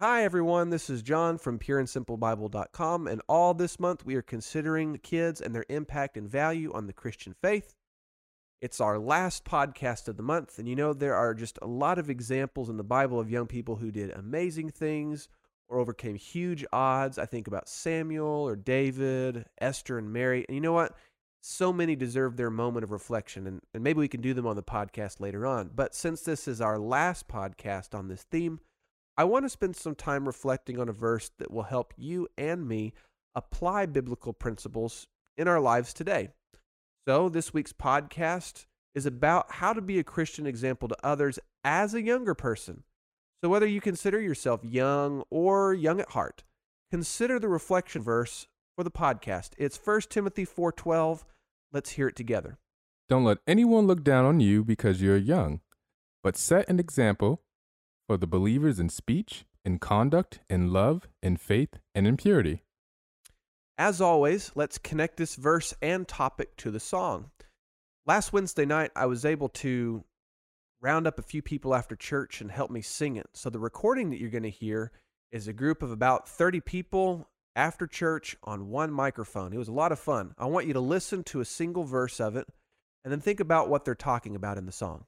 Hi, everyone. This is John from pureandsimplebible.com. And all this month, we are considering kids and their impact and value on the Christian faith. It's our last podcast of the month. And you know, there are just a lot of examples in the Bible of young people who did amazing things or overcame huge odds. I think about Samuel or David, Esther, and Mary. And you know what? So many deserve their moment of reflection, and, and maybe we can do them on the podcast later on. But since this is our last podcast on this theme, I want to spend some time reflecting on a verse that will help you and me apply biblical principles in our lives today. So, this week's podcast is about how to be a Christian example to others as a younger person. So, whether you consider yourself young or young at heart, consider the reflection verse for the podcast. It's 1 Timothy 4:12. Let's hear it together. Don't let anyone look down on you because you're young, but set an example for the believers in speech, in conduct, in love, in faith, and in purity. As always, let's connect this verse and topic to the song. Last Wednesday night, I was able to round up a few people after church and help me sing it. So the recording that you're going to hear is a group of about 30 people after church on one microphone. It was a lot of fun. I want you to listen to a single verse of it and then think about what they're talking about in the song.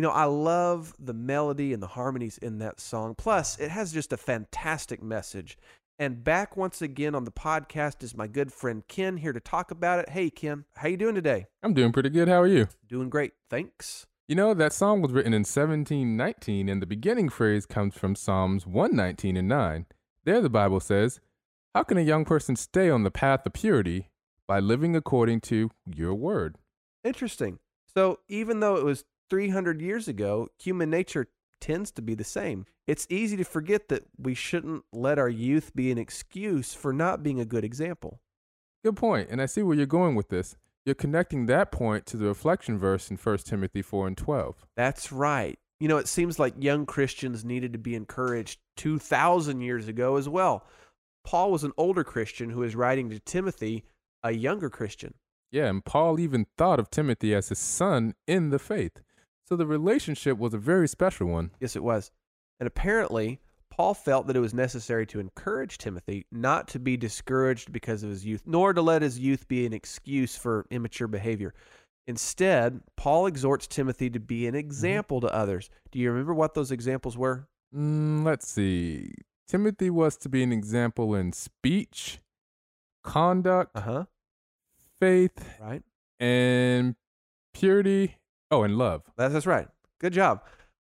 You know, I love the melody and the harmonies in that song. Plus, it has just a fantastic message. And back once again on the podcast is my good friend Ken here to talk about it. Hey Ken, how you doing today? I'm doing pretty good. How are you? Doing great. Thanks. You know, that song was written in 1719, and the beginning phrase comes from Psalms 119 and 9. There, the Bible says, How can a young person stay on the path of purity? By living according to your word. Interesting. So, even though it was 300 years ago, human nature tends to be the same. It's easy to forget that we shouldn't let our youth be an excuse for not being a good example. Good point, and I see where you're going with this. You're connecting that point to the reflection verse in 1 Timothy 4 and 12. That's right. You know, it seems like young Christians needed to be encouraged 2,000 years ago as well. Paul was an older Christian who was writing to Timothy, a younger Christian. Yeah, and Paul even thought of Timothy as his son in the faith. So the relationship was a very special one. Yes, it was. And apparently, Paul felt that it was necessary to encourage Timothy not to be discouraged because of his youth, nor to let his youth be an excuse for immature behavior. Instead, Paul exhorts Timothy to be an example mm-hmm. to others. Do you remember what those examples were? Mm, let's see. Timothy was to be an example in speech, conduct, uh-huh. faith, right, and purity Oh, and love. That's, that's right. Good job.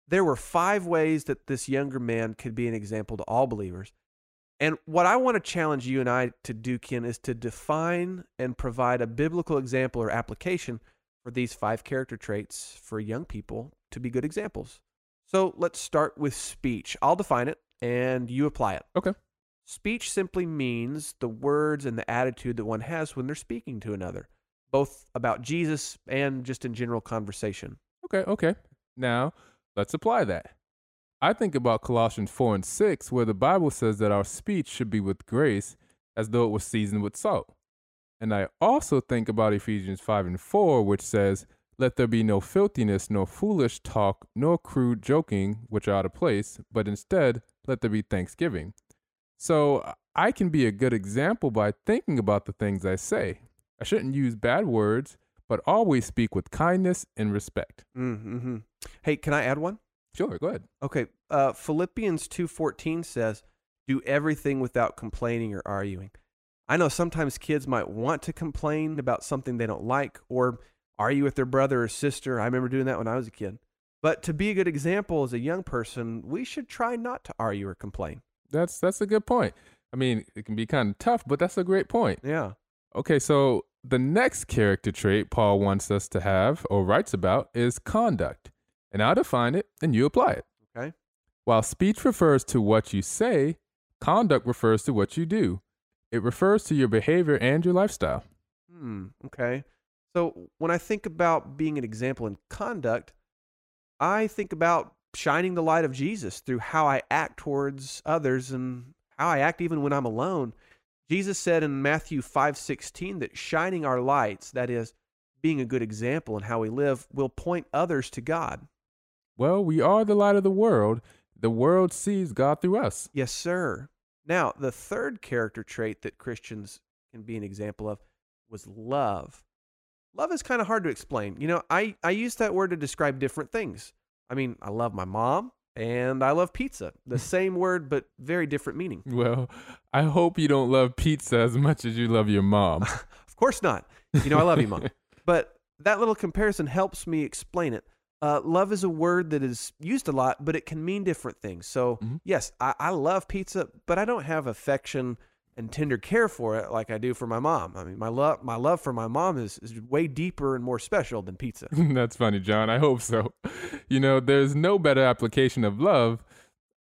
There were five ways that this younger man could be an example to all believers. And what I want to challenge you and I to do, Ken, is to define and provide a biblical example or application for these five character traits for young people to be good examples. So let's start with speech. I'll define it and you apply it. Okay. Speech simply means the words and the attitude that one has when they're speaking to another both about Jesus and just in general conversation. Okay, okay. Now, let's apply that. I think about Colossians 4 and 6, where the Bible says that our speech should be with grace as though it was seasoned with salt. And I also think about Ephesians 5 and 4, which says, Let there be no filthiness, nor foolish talk, nor crude joking, which are out of place, but instead let there be thanksgiving. So I can be a good example by thinking about the things I say. I shouldn't use bad words, but always speak with kindness and respect. Mm-hmm. Hey, can I add one? Sure, go ahead. Okay. Uh, Philippians 2.14 says, do everything without complaining or arguing. I know sometimes kids might want to complain about something they don't like or argue with their brother or sister. I remember doing that when I was a kid. But to be a good example as a young person, we should try not to argue or complain. That's that's a good point. I mean, it can be kind of tough, but that's a great point. Yeah. Okay, so the next character trait Paul wants us to have or writes about is conduct. And I'll define it and you apply it. Okay. While speech refers to what you say, conduct refers to what you do. It refers to your behavior and your lifestyle. Hmm. Okay. So when I think about being an example in conduct, I think about shining the light of Jesus through how I act towards others and how I act even when I'm alone. Jesus said in Matthew 5:16 that shining our lights, that is being a good example in how we live, will point others to God. Well, we are the light of the world. The world sees God through us. Yes, sir. Now, the third character trait that Christians can be an example of was love. Love is kind of hard to explain. You know, I, I use that word to describe different things. I mean, I love my mom and I love pizza. The same word, but very different meaning. Well, I hope you don't love pizza as much as you love your mom. Of course not. You know, I love you, mom. But that little comparison helps me explain it. Uh, love is a word that is used a lot, but it can mean different things. So, Mhm. yes, I, I love pizza, but I don't have affection and tender care for it like I do for my mom. I mean, my love, my love for my mom is, is way deeper and more special than pizza. That's funny, John. I hope so. You know, there's no better application of love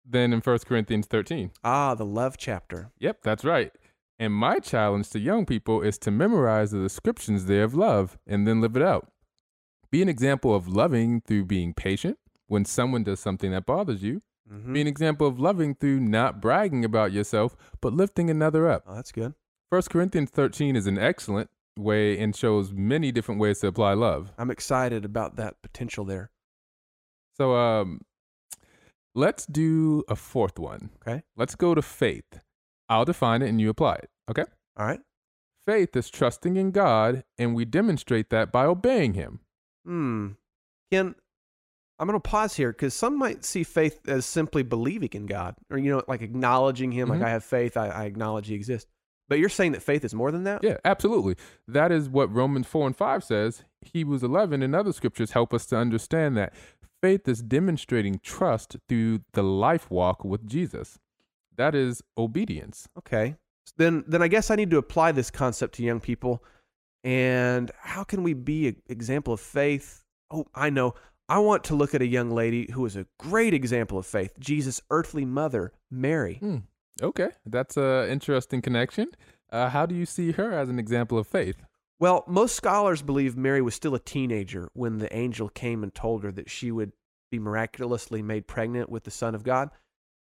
than in 1 Corinthians 13. ah, the love chapter. Yep, that's right. And my challenge to young people is to memorize the descriptions there of love and then live it out. Be an example of loving through being patient when someone does something that bothers you. Mhm. Be an example of loving through not bragging about yourself, but lifting another up. Oh, that's good. 1 Corinthians 13 is an excellent way and shows many different ways to apply love. I'm excited about that potential there. So um let's do a fourth one. Okay. Let's go to faith. I'll define it and you apply it. Okay? All right. Faith is trusting in God and we demonstrate that by obeying him. Hmm. Ken, I'm going to pause here because some might see faith as simply believing in God or, you know, like acknowledging Him, Mhm. like I have faith, I, I acknowledge He exists. But you're saying that faith is more than that? Yeah, absolutely. That is what Romans 4 and 5 says. Hebrews 11 and other scriptures help us to understand that faith is demonstrating trust through the life walk with Jesus. That is obedience. Okay. Then, then I guess I need to apply this concept to young people. And how can we be an example of faith? Oh, I know. I want to look at a young lady who is a great example of faith Jesus' earthly mother, Mary. Hmm. Okay, that's an interesting connection. Uh, how do you see her as an example of faith? Well, most scholars believe Mary was still a teenager when the angel came and told her that she would be miraculously made pregnant with the Son of God.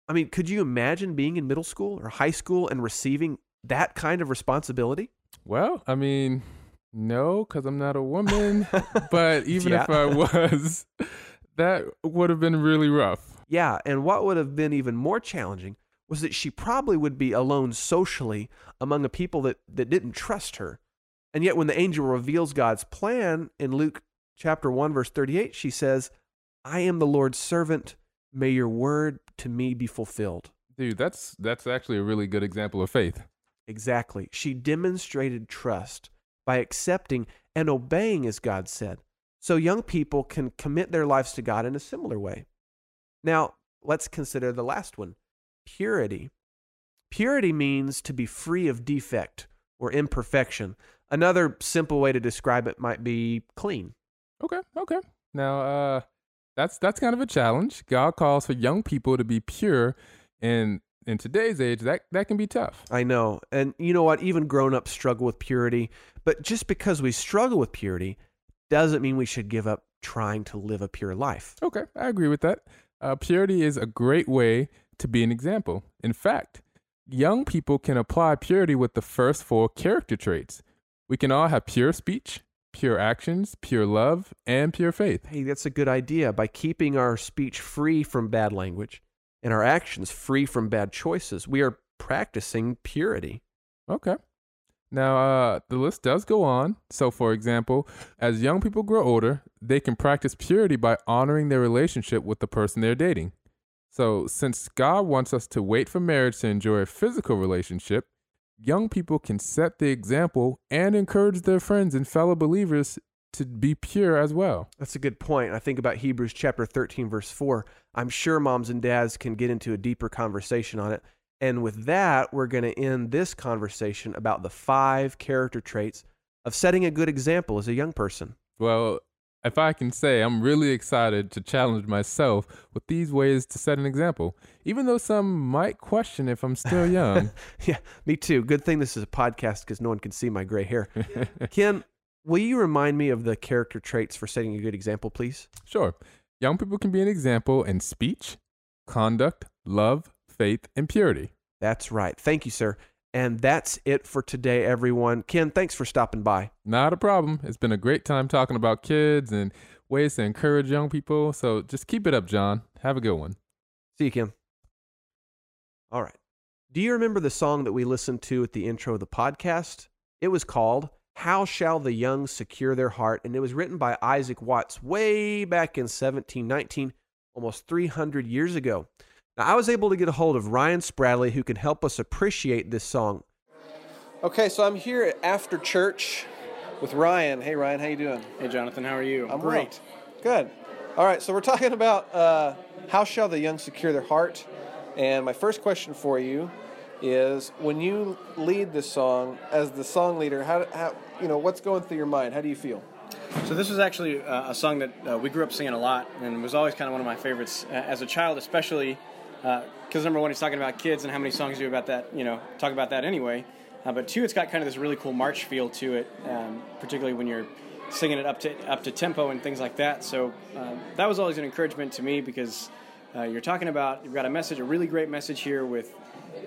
I mean, could you imagine being in middle school or high school and receiving that kind of responsibility? Well, I mean, no, because I'm not a woman. but even if I was, that would have been really rough. Yeah, and what would have been even more challenging was that she probably would be alone socially among a people that, that didn't trust her. And yet, when the angel reveals God's plan in Luke chapter 1, verse 38, she says, I am the Lord's servant. May your word to me be fulfilled. Dude, that's that's actually a really good example of faith. Exactly. She demonstrated trust by accepting and obeying as God said. So young people can commit their lives to God in a similar way. Now, let's consider the last one purity. Purity means to be free of defect or imperfection. Another simple way to describe it might be clean. Okay, okay. Now, uh, that's that's kind of a challenge. God calls for young people to be pure, and in today's age, that that can be tough. I know. And you know what? Even grown ups struggle with purity. But just because we struggle with purity doesn't mean we should give up trying to live a pure life. Okay, I agree with that. Uh, purity is a great way to be an example. In fact, young people can apply purity with the first four character traits. We can all have pure speech, pure actions, pure love, and pure faith. Hey, that's a good idea. By keeping our speech free from bad language and our actions free from bad choices, we are practicing purity. Okay. Now, uh, the list does go on. So, for example, as young people grow older, they can practice purity by honoring their relationship with the person they're dating. So, since God wants us to wait for marriage to enjoy a physical relationship, young people can set the example and encourage their friends and fellow believers to be pure as well. That's a good point. I think about Hebrews chapter 13, verse 4. I'm sure moms and dads can get into a deeper conversation on it. And with that, we're going to end this conversation about the five character traits of setting a good example as a young person. Well, if I can say, I'm really excited to challenge myself with these ways to set an example, even though some might question if I'm still young. yeah, me too. Good thing this is a podcast because no one can see my gray hair. Ken, will you remind me of the character traits for setting a good example, please? Sure. Young people can be an example in speech, conduct, love, faith, and purity. That's right. Thank you, sir. And that's it for today, everyone. Ken, thanks for stopping by. Not a problem. It's been a great time talking about kids and ways to encourage young people. So just keep it up, John. Have a good one. See you, Ken. All right. Do you remember the song that we listened to at the intro of the podcast? It was called How Shall the Young Secure Their Heart? And it was written by Isaac Watts way back in 1719, almost 300 years ago. Now, I was able to get a hold of Ryan Spradley, who can help us appreciate this song. Okay, so I'm here at After Church with Ryan. Hey, Ryan, how you doing? Hey, Jonathan, how are you? I'm great. Well. Good. All right, so we're talking about uh, how shall the young secure their heart, and my first question for you is: When you lead this song as the song leader, how, how you know what's going through your mind? How do you feel? So this was actually uh, a song that uh, we grew up singing a lot, and was always kind of one of my favorites uh, as a child, especially because uh, number one, he's talking about kids and how many songs do about that, you know, talk about that anyway. Uh, but two, it's got kind of this really cool march feel to it, um, particularly when you're singing it up to up to tempo and things like that. So uh, that was always an encouragement to me because you're talking about you've got a message, a really great message here with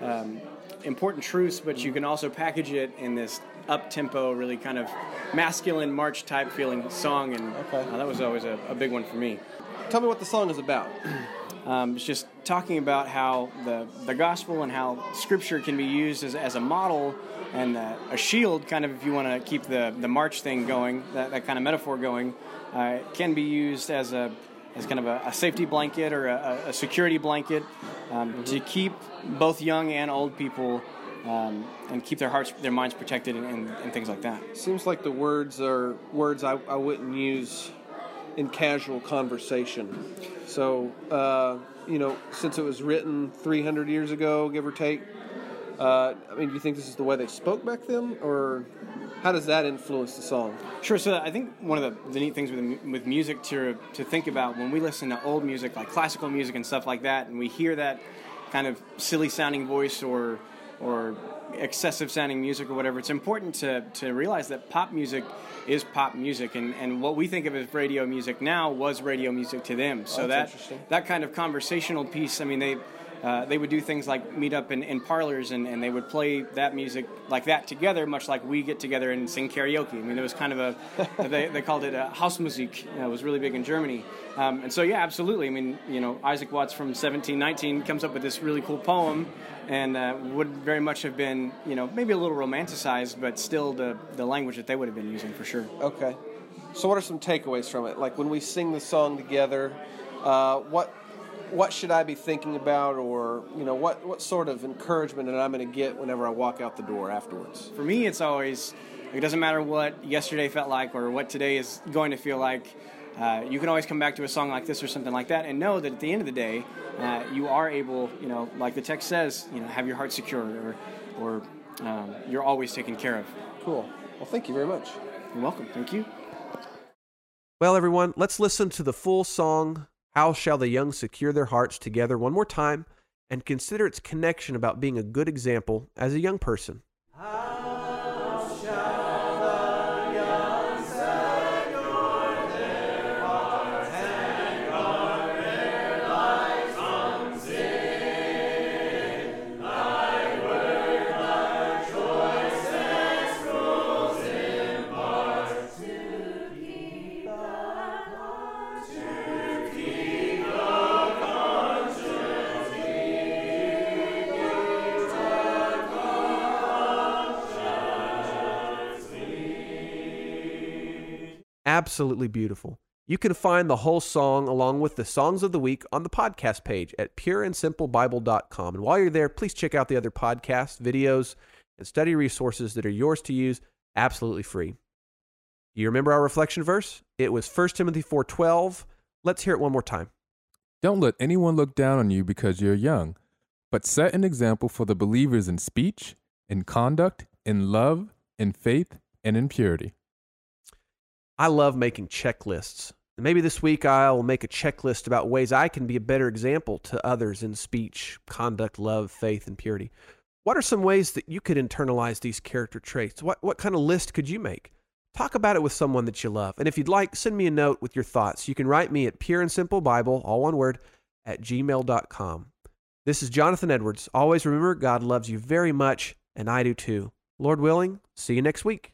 um, important truths, but you can also package it in this up tempo, really kind of masculine march type feeling song, and okay. Uh, that was always a, a big one for me. Tell me what the song is about. Um, it's just talking about how the, the gospel and how scripture can be used as, as a model and uh, a shield, kind of, if you want to keep the, the march thing going, that, that kind of metaphor going, uh, can be used as a as kind of a, a safety blanket or a, a security blanket um, mm-hmm. to keep both young and old people um, and keep their hearts, their minds protected, and, and, and, things like that. Seems like the words are words I, I wouldn't use in casual conversation. So, uh, you know, since it was written 300 years ago, give or take, uh, I mean, do you think this is the way they spoke back then, or how does that influence the song? Sure. So I think one of the, the neat things with with music to to think about when we listen to old music, like classical music and stuff like that, and we hear that kind of silly sounding voice or or excessive sounding music or whatever, it's important to, to realize that pop music is pop music, and, and what we think of as radio music now was radio music to them. So oh, that that kind of conversational piece, I mean, they uh, they would do things like meet up in, in parlors and, and they would play that music like that together, much like we get together and sing karaoke. I mean, it was kind of a, they, they called it a Hausmusik. You know, it was really big in Germany. Um, and so, yeah, absolutely. I mean, you know, Isaac Watts from 1719 comes up with this really cool poem and uh, would very much have been, you know, maybe a little romanticized, but still the, the language that they would have been using for sure. Okay. So, what are some takeaways from it? Like when we sing the song together, uh, what what should I be thinking about, or you know, what what sort of encouragement that I'm going to get whenever I walk out the door afterwards? For me, it's always it doesn't matter what yesterday felt like or what today is going to feel like. Uh, you can always come back to a song like this or something like that, and know that at the end of the day, uh, you are able, you know, like the text says, you know, have your heart secure, or, or um, you're always taken care of. Cool. Well, thank you very much. You're welcome. Thank you. Well, everyone, let's listen to the full song how shall the young secure their hearts together one more time and consider its connection about being a good example as a young person? Absolutely beautiful. You can find the whole song along with the songs of the week on the podcast page at pureandsimplebible.com. And while you're there, please check out the other podcasts, videos, and study resources that are yours to use absolutely free. You remember our reflection verse? It was 1 Timothy 4:12. Let's hear it one more time. Don't let anyone look down on you because you're young, but set an example for the believers in speech, in conduct, in love, in faith, and in purity. I love making checklists. Maybe this week I'll make a checklist about ways I can be a better example to others in speech, conduct, love, faith, and purity. What are some ways that you could internalize these character traits? What, what kind of list could you make? Talk about it with someone that you love. And if you'd like, send me a note with your thoughts. You can write me at pure and simple Bible, all one word, at gmail.com. This is Jonathan Edwards. Always remember, God loves you very much, and I do too. Lord willing, see you next week.